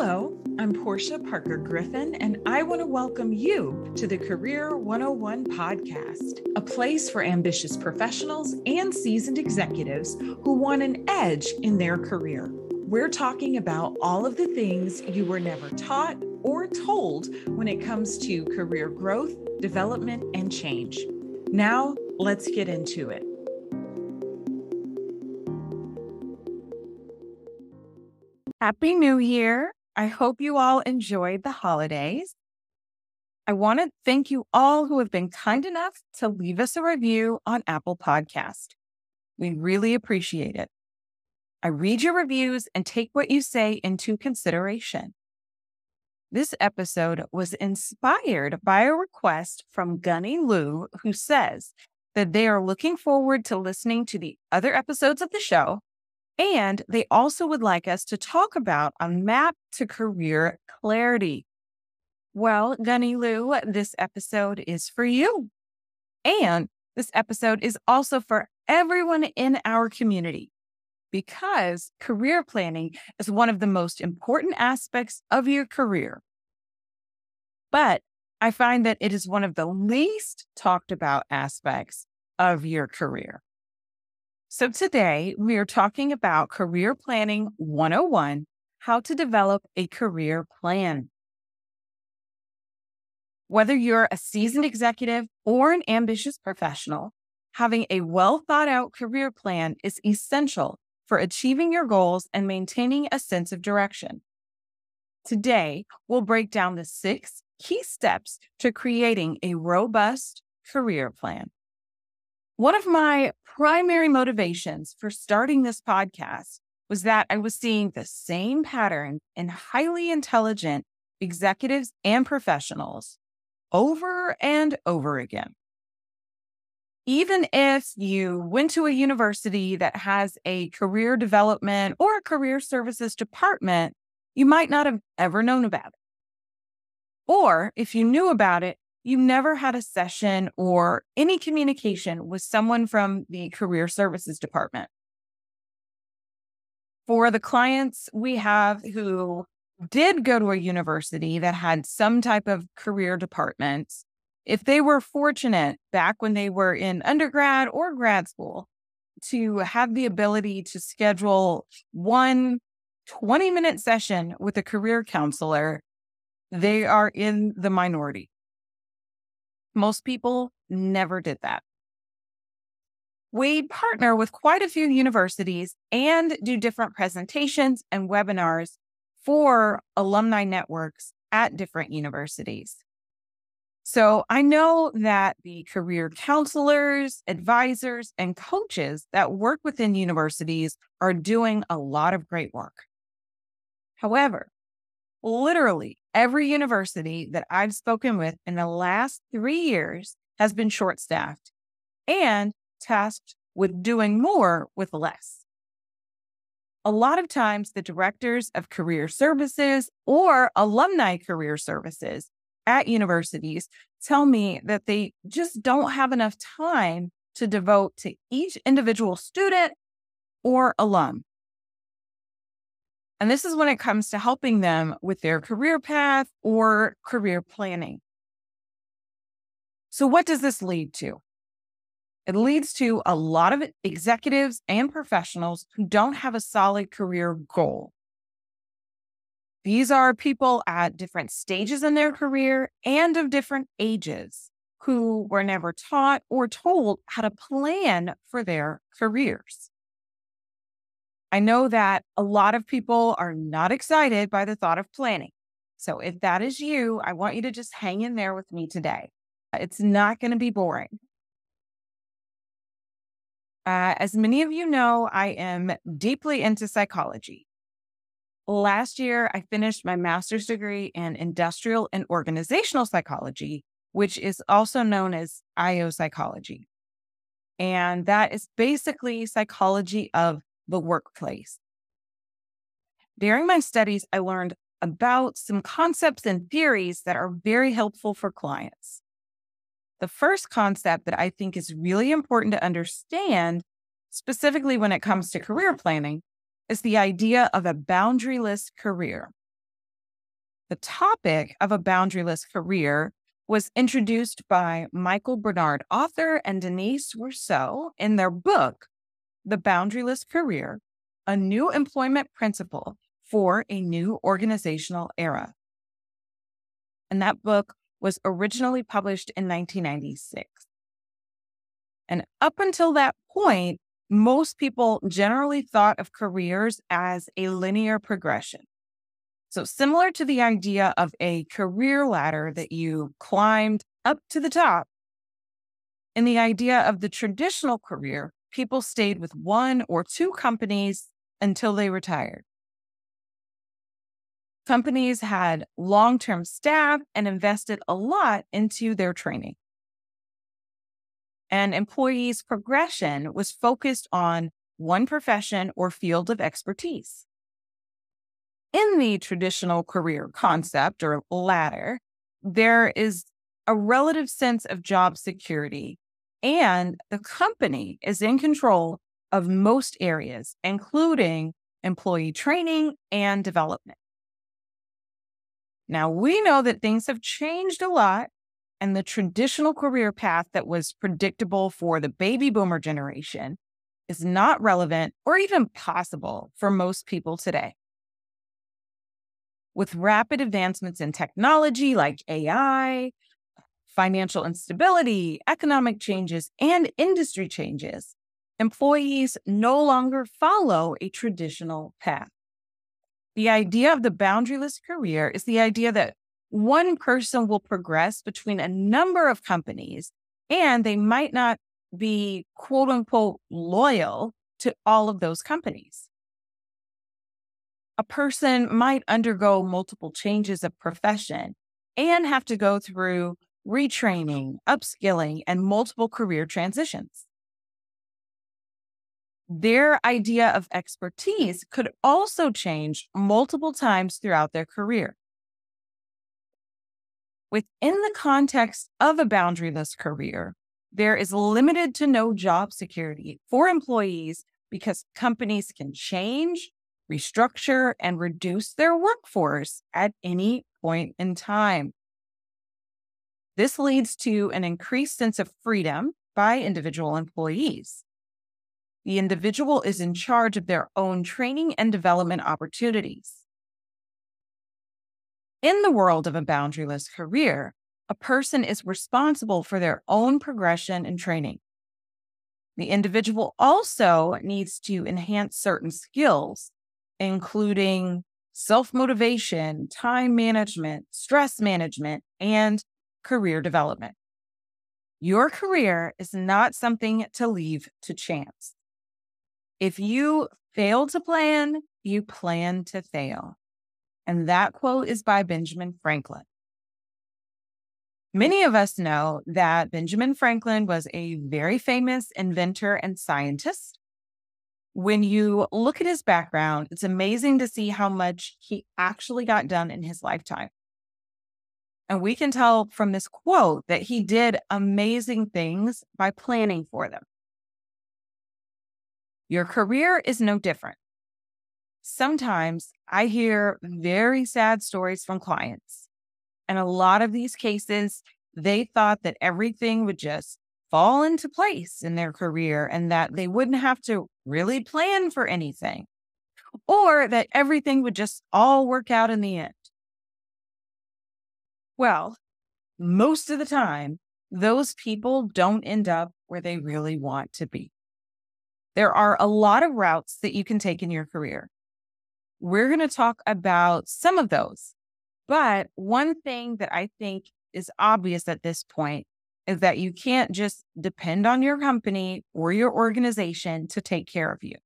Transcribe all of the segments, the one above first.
Hello, I'm Porschia Parker Griffin, and I want to welcome you to the Career 101 podcast, a place for ambitious professionals and seasoned executives who want an edge in their career. We're talking about all of the things you were never taught or told when it comes to career growth, development, and change. Now, let's get into it. Happy New Year. I hope you all enjoyed the holidays. I want to thank you all who have been kind enough to leave us a review on Apple Podcast. We really appreciate it. I read your reviews and take what you say into consideration. This episode was inspired by a request from Gunny Lou, who says that they are looking forward to listening to the other episodes of the show and they also would like us to talk about a map to career clarity. Well, Gunny Lou, this episode is for you. And this episode is also for everyone in our community because career planning is one of the most important aspects of your career. But I find that it is one of the least talked about aspects of your career. So today we are talking about Career Planning 101 how to develop a career plan. Whether you're a seasoned executive or an ambitious professional, having a well thought out career plan is essential for achieving your goals and maintaining a sense of direction. Today, we'll break down the six key steps to creating a robust career plan. One of my primary motivations for starting this podcast was that I was seeing the same pattern in highly intelligent executives and professionals over and over again. Even if you went to a university that has a career development or a career services department, you might not have ever known about it. Or if you knew about it, you never had a session or any communication with someone from the career services department. For the clients we have who did go to a university that had some type of career department, if they were fortunate back when they were in undergrad or grad school to have the ability to schedule one 20 minute session with a career counselor, they are in the minority. Most people never did that. We partner with quite a few universities and do different presentations and webinars for alumni networks at different universities. So I know that the career counselors, advisors, and coaches that work within universities are doing a lot of great work. However, literally every university that I've spoken with in the last three years has been short staffed and tasked with doing more with less. A lot of times, the directors of career services or alumni career services at universities tell me that they just don't have enough time to devote to each individual student or alum. And this is when it comes to helping them with their career path or career planning. So, what does this lead to? It leads to a lot of executives and professionals who don't have a solid career goal. These are people at different stages in their career and of different ages who were never taught or told how to plan for their careers. I know that a lot of people are not excited by the thought of planning. So if that is you, I want you to just hang in there with me today. It's not going to be boring. Uh, as many of you know, I am deeply into psychology. Last year, I finished my master's degree in industrial and organizational psychology, which is also known as IO psychology. And that is basically psychology of the workplace. During my studies, I learned about some concepts and theories that are very helpful for clients. The first concept that I think is really important to understand, specifically when it comes to career planning, is the idea of a boundaryless career. The topic of a boundaryless career was introduced by Michael Bernard, Arthur, and Denise Rousseau in their book, The Boundaryless Career A New Employment Principle for a New Organizational Era. And that book was originally published in 1996. And up until that point, most people generally thought of careers as a linear progression. So, similar to the idea of a career ladder that you climbed up to the top, in the idea of the traditional career, people stayed with one or two companies until they retired. Companies had long term staff and invested a lot into their training. And employees' progression was focused on one profession or field of expertise. In the traditional career concept or ladder, there is a relative sense of job security, and the company is in control of most areas, including employee training and development. Now, we know that things have changed a lot, and the traditional career path that was predictable for the baby boomer generation is not relevant or even possible for most people today. With rapid advancements in technology like AI, financial instability, economic changes, and industry changes, employees no longer follow a traditional path. The idea of the boundaryless career is the idea that one person will progress between a number of companies and they might not be quote unquote loyal to all of those companies. A person might undergo multiple changes of profession and have to go through retraining, upskilling, and multiple career transitions their idea of expertise could also change multiple times throughout their career. Within the context of a boundaryless career, there is limited to no job security for employees because companies can change, restructure, and reduce their workforce at any point in time. This leads to an increased sense of freedom by individual employees. The individual is in charge of their own training and development opportunities. In the world of a boundaryless career, a person is responsible for their own progression and training. The individual also needs to enhance certain skills, including self motivation, time management, stress management, and career development. Your career is not something to leave to chance. If you fail to plan, you plan to fail. And that quote is by Benjamin Franklin. Many of us know that Benjamin Franklin was a very famous inventor and scientist. When you look at his background, it's amazing to see how much he actually got done in his lifetime. And we can tell from this quote that he did amazing things by planning for them. Your career is no different. Sometimes I hear very sad stories from clients. And a lot of these cases, they thought that everything would just fall into place in their career and that they wouldn't have to really plan for anything or that everything would just all work out in the end. Well, most of the time, those people don't end up where they really want to be. There are a lot of routes that you can take in your career. We're going to talk about some of those. But one thing that I think is obvious at this point is that you can't just depend on your company or your organization to take care of you.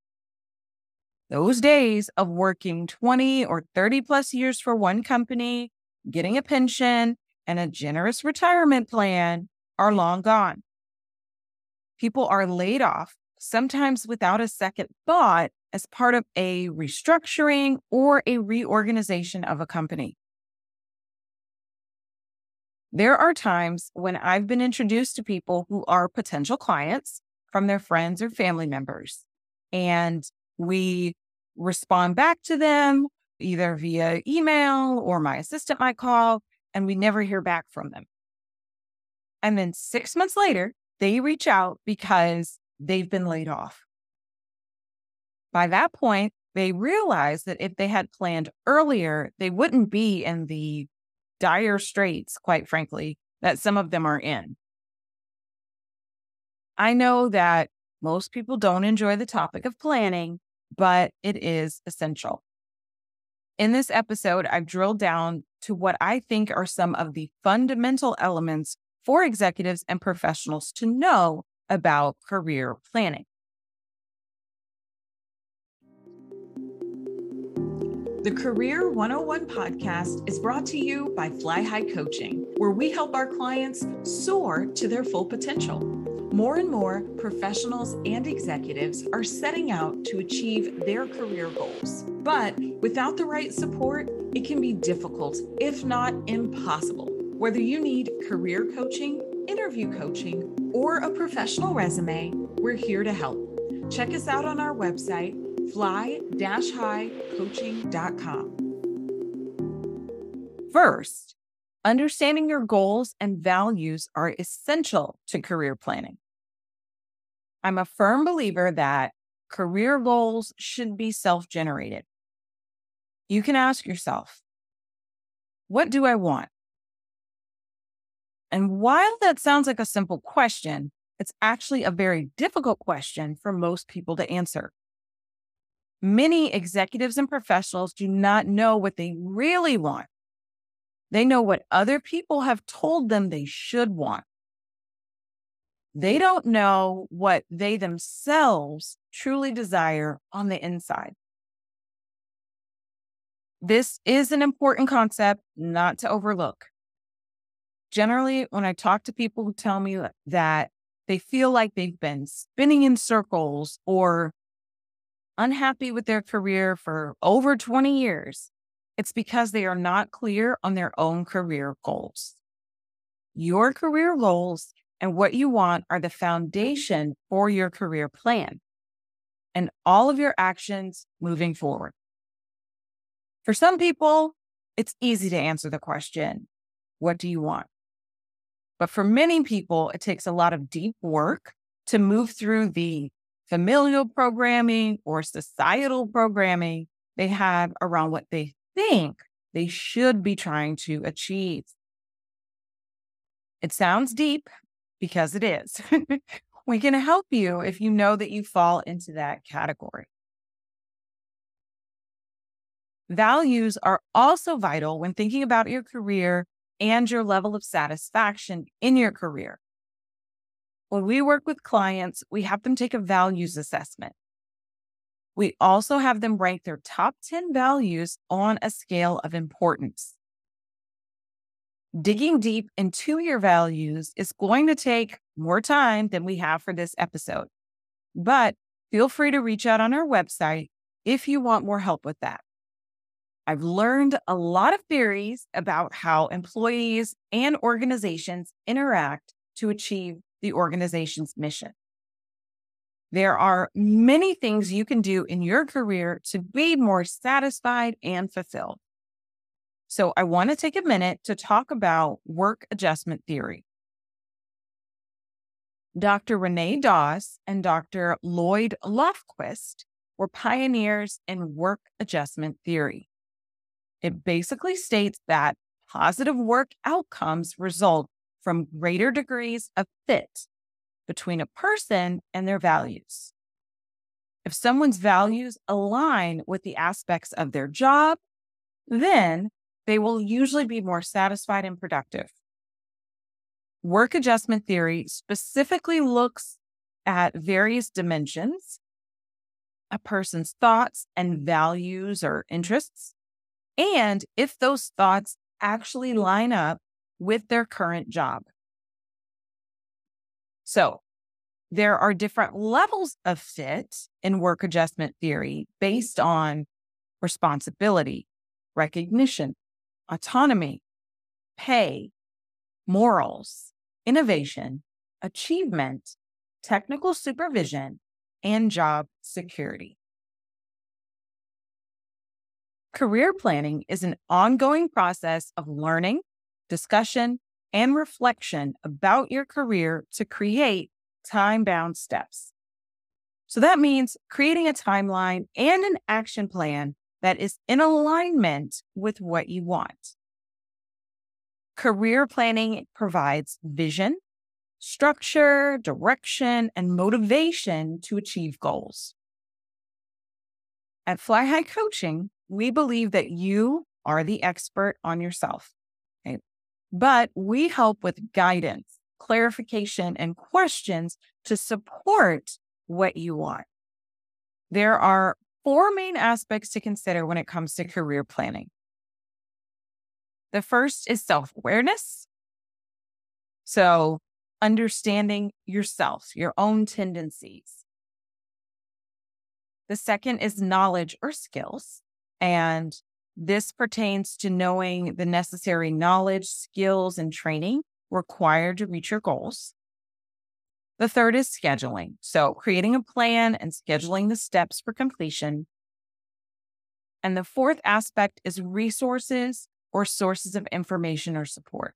Those days of working 20 or 30 plus years for one company, getting a pension, and a generous retirement plan are long gone. People are laid off sometimes without a second thought, as part of a restructuring or a reorganization of a company. There are times when I've been introduced to people who are potential clients from their friends or family members, and we respond back to them. Either via email or my assistant might call, and we never hear back from them. And then six months later, they reach out because they've been laid off. By that point, they realize that if they had planned earlier, they wouldn't be in the dire straits, quite frankly, that some of them are in. I know that most people don't enjoy the topic of planning, but it is essential. In this episode, I've drilled down to what I think are some of the fundamental elements for executives and professionals to know about career planning. The Career 101 podcast is brought to you by Fly High Coaching, where we help our clients soar to their full potential. More and more professionals and executives are setting out to achieve their career goals. But without the right support, it can be difficult, if not impossible. Whether you need career coaching, interview coaching, or a professional resume, we're here to help. Check us out on our website fly-highcoaching.com. First, understanding your goals and values are essential to career planning. I'm a firm believer that career goals should be self generated. You can ask yourself, what do I want? And while that sounds like a simple question, it's actually a very difficult question for most people to answer. Many executives and professionals do not know what they really want. They know what other people have told them they should want. They don't know what they themselves truly desire on the inside. This is an important concept not to overlook. Generally, when I talk to people who tell me that they feel like they've been spinning in circles or unhappy with their career for over 20 years, it's because they are not clear on their own career goals. Your career goals and what you want are the foundation for your career plan and all of your actions moving forward. For some people, it's easy to answer the question, What do you want? But for many people, it takes a lot of deep work to move through the familial programming or societal programming they have around what they think they should be trying to achieve. It sounds deep because it is. we can help you if you know that you fall into that category. Values are also vital when thinking about your career and your level of satisfaction in your career. When we work with clients, we have them take a values assessment. We also have them rank their top 10 values on a scale of importance. Digging deep into your values is going to take more time than we have for this episode, but feel free to reach out on our website if you want more help with that. I've learned a lot of theories about how employees and organizations interact to achieve the organization's mission. There are many things you can do in your career to be more satisfied and fulfilled. So, I want to take a minute to talk about work adjustment theory. Dr. Renee Dawis and Dr. Lloyd Lofquist were pioneers in work adjustment theory. It basically states that positive work outcomes result from greater degrees of fit between a person and their values. If someone's values align with the aspects of their job, then they will usually be more satisfied and productive. Work adjustment theory specifically looks at various dimensions a person's thoughts and values or interests, and if those thoughts actually line up with their current job. So, there are different levels of fit in work adjustment theory based on responsibility, recognition, autonomy, pay, morals, innovation, achievement, technical supervision, and job security. Career planning is an ongoing process of learning, discussion, and reflection about your career to create time bound steps. So that means creating a timeline and an action plan that is in alignment with what you want. Career planning provides vision, structure, direction, and motivation to achieve goals. At Fly High Coaching, we believe that you are the expert on yourself. But we help with guidance, clarification, and questions to support what you want. There are four main aspects to consider when it comes to career planning. The first is self awareness. So, understanding yourself, your own tendencies. The second is knowledge or skills. And this pertains to knowing the necessary knowledge, skills, and training required to reach your goals. The third is scheduling. So, creating a plan and scheduling the steps for completion. And the fourth aspect is resources or sources of information or support.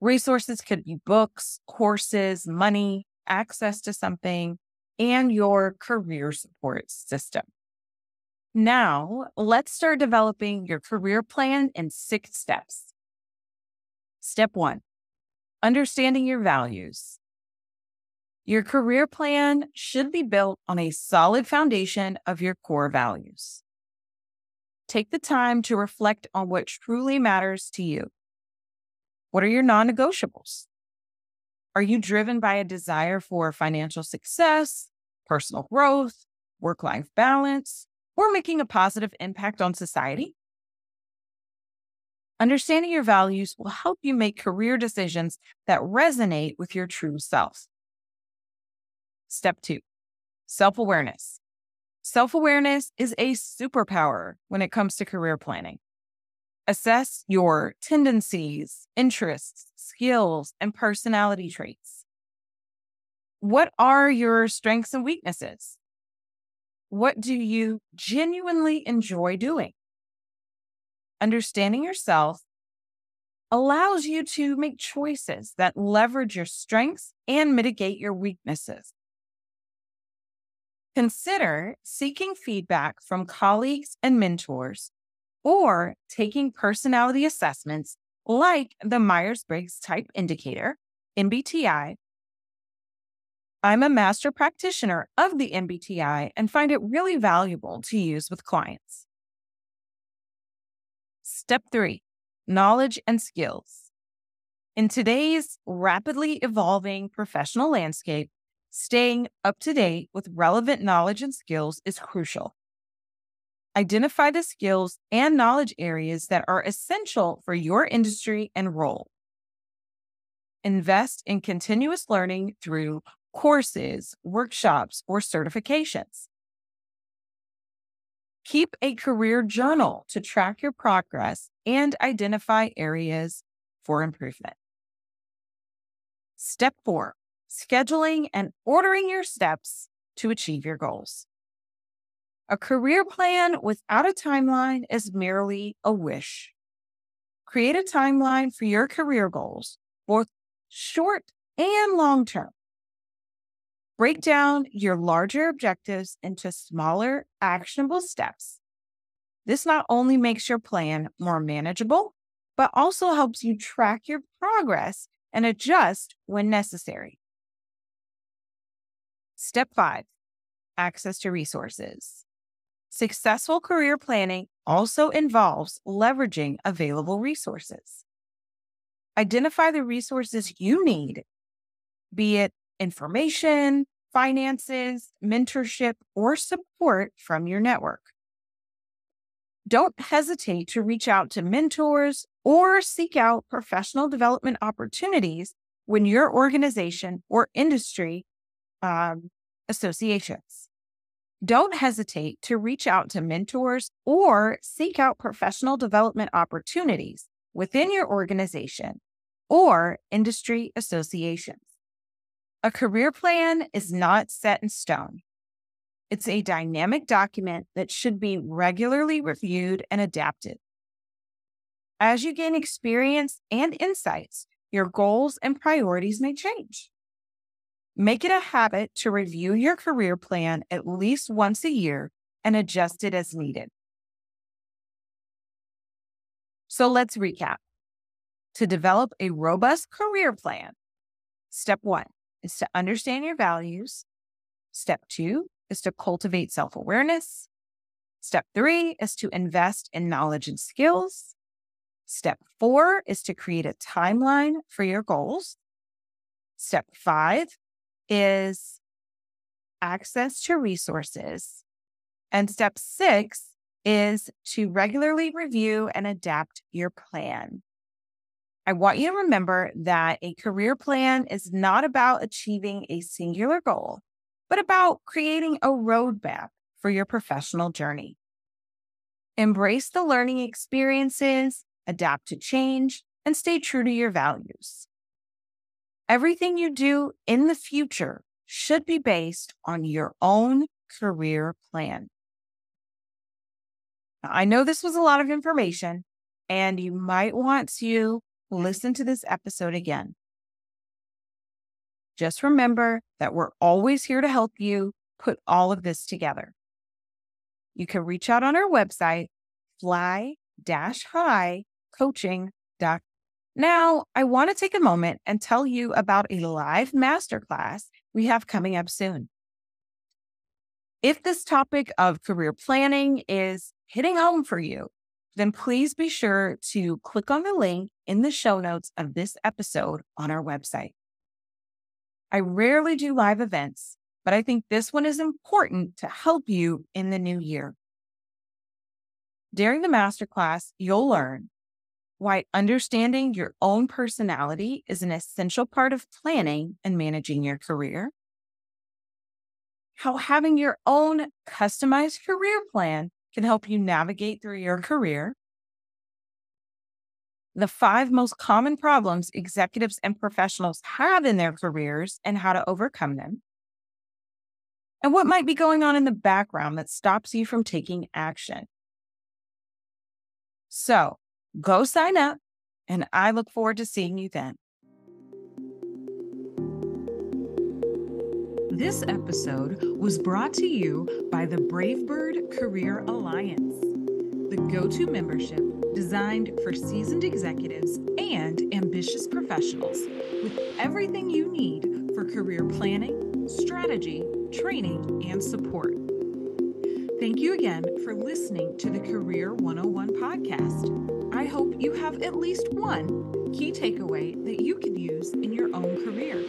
Resources could be books, courses, money, access to something, and your career support system. Now, let's start developing your career plan in six steps. Step one understanding your values. Your career plan should be built on a solid foundation of your core values. Take the time to reflect on what truly matters to you. What are your non negotiables? Are you driven by a desire for financial success, personal growth, work life balance, or making a positive impact on society? Understanding your values will help you make career decisions that resonate with your true self. Step two self awareness. Self awareness is a superpower when it comes to career planning. Assess your tendencies, interests, skills, and personality traits. What are your strengths and weaknesses? What do you genuinely enjoy doing? Understanding yourself allows you to make choices that leverage your strengths and mitigate your weaknesses. Consider seeking feedback from colleagues and mentors or taking personality assessments like the Myers Briggs Type Indicator, MBTI. I'm a master practitioner of the MBTI and find it really valuable to use with clients. Step three knowledge and skills. In today's rapidly evolving professional landscape, staying up to date with relevant knowledge and skills is crucial. Identify the skills and knowledge areas that are essential for your industry and role. Invest in continuous learning through courses, workshops, or certifications. Keep a career journal to track your progress and identify areas for improvement. Step four scheduling and ordering your steps to achieve your goals. A career plan without a timeline is merely a wish. Create a timeline for your career goals, both short and long term. Break down your larger objectives into smaller, actionable steps. This not only makes your plan more manageable, but also helps you track your progress and adjust when necessary. Step five access to resources. Successful career planning also involves leveraging available resources. Identify the resources you need, be it information, finances, mentorship, or support from your network. Don't hesitate to reach out to mentors or seek out professional development opportunities when your organization or industry um, associations. Don't hesitate to reach out to mentors or seek out professional development opportunities within your organization or industry associations. A career plan is not set in stone. It's a dynamic document that should be regularly reviewed and adapted. As you gain experience and insights, your goals and priorities may change. Make it a habit to review your career plan at least once a year and adjust it as needed. So let's recap. To develop a robust career plan, step one is to understand your values. Step two is to cultivate self awareness. Step three is to invest in knowledge and skills. Step four is to create a timeline for your goals. Step five is access to resources. And step six is to regularly review and adapt your plan. I want you to remember that a career plan is not about achieving a singular goal, but about creating a roadmap for your professional journey. Embrace the learning experiences, adapt to change, and stay true to your values. Everything you do in the future should be based on your own career plan. Now, I know this was a lot of information, and you might want to listen to this episode again. Just remember that we're always here to help you put all of this together. You can reach out on our website, fly-high-coaching.com. Now, I want to take a moment and tell you about a live masterclass we have coming up soon. If this topic of career planning is hitting home for you, then please be sure to click on the link in the show notes of this episode on our website. I rarely do live events, but I think this one is important to help you in the new year. During the masterclass, you'll learn why understanding your own personality is an essential part of planning and managing your career, how having your own customized career plan can help you navigate through your career, the five most common problems executives and professionals have in their careers and how to overcome them, and what might be going on in the background that stops you from taking action. So go sign up, and I look forward to seeing you then. This episode was brought to you by the Bravebird Career Alliance, the go to membership designed for seasoned executives and ambitious professionals with everything you need for career planning, strategy, training, and support. Thank you again for listening to the Career 101 podcast. I hope you have at least one key takeaway that you can use in your own career.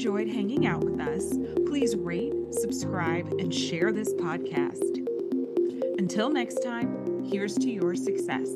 Enjoyed hanging out with us, please rate, subscribe, and share this podcast. Until next time, here's to your success.